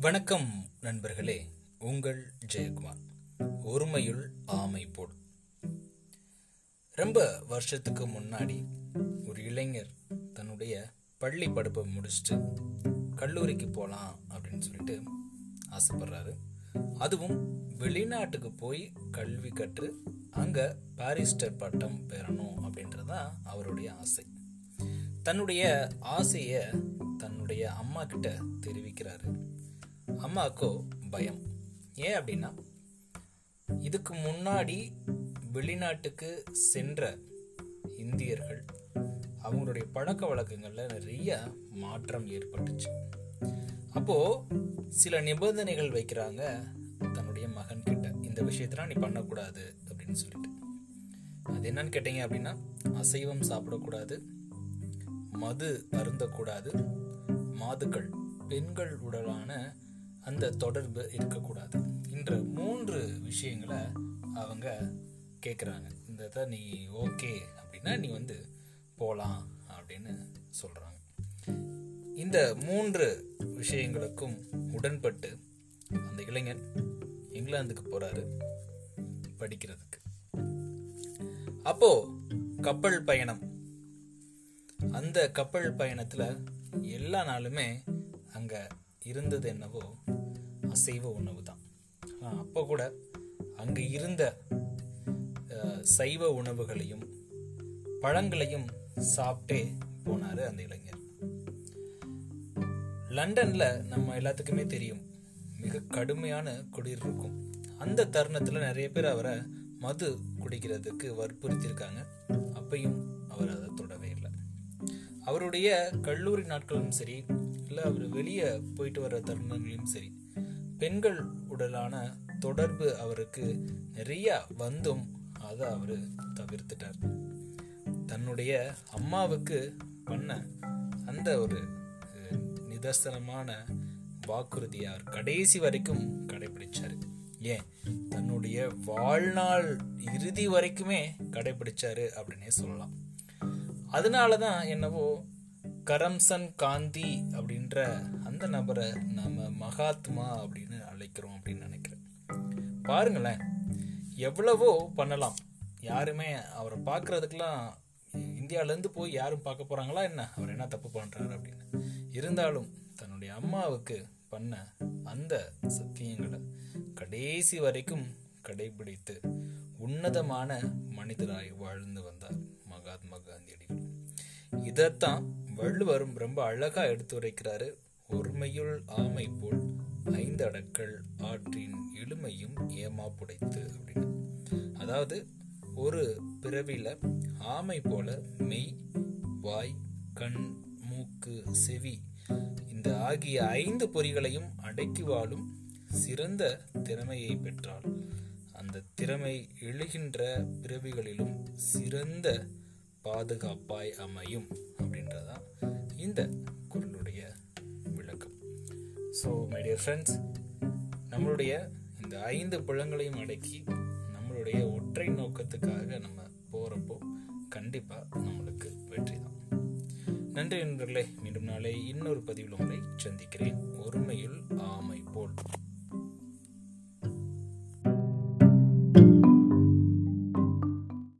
வணக்கம் நண்பர்களே உங்கள் ஜெயக்குமார். ஒருமையுள் ஆமை போல். ரொம்ப வருஷத்துக்கு முன்னாடி ஒரு இளைஞர் தன்னுடைய பள்ளி படிப்பை முடிச்சுட்டு கல்லூரிக்கு போகலாம் அப்படின்னு சொல்லிட்டு ஆசைப்படுறாரு. அதுவும் வெளிநாட்டுக்கு போய் கல்வி கற்று அங்கே பாரிஸ்டர் பட்டம் பெறணும் அப்படின்றதான் அவருடைய ஆசை. தன்னுடைய ஆசையை தன்னுடைய அம்மா கிட்ட தெரிவிக்கிறாரு. அம்மாவுக்கோ பயம். ஏன் அப்படின்னா இதுக்கு முன்னாடி வெளிநாட்டுக்கு சென்ற இந்தியர்கள் அவங்களுடைய பழக்க வழக்கங்களில் நிறைய மாற்றம் ஏற்பட்டுச்சு. அப்போ சில நிபந்தனைகள் வைக்கிறாங்க தன்னுடைய மகன் கிட்ட. இந்த விஷயத்தெல்லாம் நீ பண்ணக்கூடாது அப்படின்னு சொல்லிட்டு. அது என்னன்னு கேட்டீங்க அப்படின்னா அசைவம் சாப்பிடக்கூடாது மது அருந்தக்கூடாது மாதுக்கள் பெண்கள் உடலான அந்த தொடர்பு இருக்கக்கூடாது. என்ற மூன்று விஷயங்களை அவங்க கேட்குறாங்க இந்த இதை நீ ஓகே அப்படின்னா நீ வந்து போகலாம் அப்படின்னு சொல்கிறாங்க இந்த மூன்று விஷயங்களுக்கும் உடன்பட்டு அந்த இளைஞன் இங்கிலாந்துக்கு போகிறாரு படிக்கிறதுக்கு. அப்போ கப்பல் பயணம். அந்த கப்பல் பயணத்தில் எல்லா நாளுமே அங்கே இருந்தது என்னவோ அசைவ உணவு தான். அப்போ கூட அங்கு இருந்த சைவ உணவுகளையும் பழங்களையும் சாப்பிட்டே போனாரு அந்த இளைஞர். லண்டன்ல நம்ம எல்லாத்துக்குமே தெரியும் மிக கடுமையான குடிர் இருக்கும். அந்த தருணத்துல நிறைய பேர் அவரை மது குடிக்கிறதுக்கு வற்புறுத்தியிருக்காங்க. அப்பையும் அவர் அதை தொடவே இல்லை. அவருடைய கல்லூரி நாட்களும் சரி இல்லை அவர் வெளியே போயிட்டு வர்ற தருணங்களையும் சரி பெண்கள் உடலான தொடர்பு அவருக்கு நிறைய வந்தும் அதை அவர் தவிர்த்துட்டார். தன்னுடைய அம்மாவுக்கு பண்ண அந்த ஒரு நிதர்சனமான வாக்குறுதியை அவர் கடைசி வரைக்கும் கடைபிடிச்சார் ஏன்? தன்னுடைய வாழ்நாள் இறுதி வரைக்குமே கடைபிடிச்சாரு அப்படின்னே சொல்லலாம். அதனால தான் என்னவோ கரம்சன் காந்தி அப்படின்ற அந்த நபரை நாம மகாத்மா அப்படின்னு அழைக்கிறோம் அப்படின்னு நினைக்கிறேன். பாருங்களேன் எவ்வளவோ பண்ணலாம். யாருமே அவரை பார்க்கறதுக்கெல்லாம் இந்தியாவிலேருந்து போய் யாரும் பார்க்க போறாங்களா என்ன? அவர் என்ன தப்பு பண்றாரு அப்படின்னு. இருந்தாலும் தன்னுடைய அம்மாவுக்கு பண்ண அந்த சத்தியங்களை கடைசி வரைக்கும் கடைபிடித்து உன்னதமான மனிதராய் வாழ்ந்து வந்தார் மகாத்மா காந்தியடிகள். இதைத்தான் வள்ளுவரும் ரொம்ப அழகா எடுத்துரைக்கிறாரு ஒருமையுள் ஆமை போல் ஐந்து அடக்கல் ஆற்றின் எளிமையும் ஏமா புடைத்து அப்படின்னு. அதாவது ஒரு பிறவில ஆமை போல மெய் வாய் கண் மூக்கு செவி இந்த ஆகிய ஐந்து பொறிகளையும் அடக்கி வாழும் சிறந்த திறமையை பெற்றாள் அந்த திறமை எழுகின்ற பிறவிகளிலும் சிறந்த பாதுகாப்பாய் அமையும் அப்படின்றதான் இந்த குரலுடைய விளக்கம். ஸோ மை டியர் ஃப்ரெண்ட்ஸ் நம்மளுடைய இந்த ஐந்து புலங்களையும் அடக்கி நம்மளுடைய ஒற்றை நோக்கத்துக்காக நம்ம போகிறப்போ கண்டிப்பாக நம்மளுக்கு வெற்றி தான். நன்றி நண்பர்களே மீண்டும் நாளை இன்னொரு பதிவில் உங்களை சந்திக்கிறேன். ஒருமையுள் ஆமை போல்.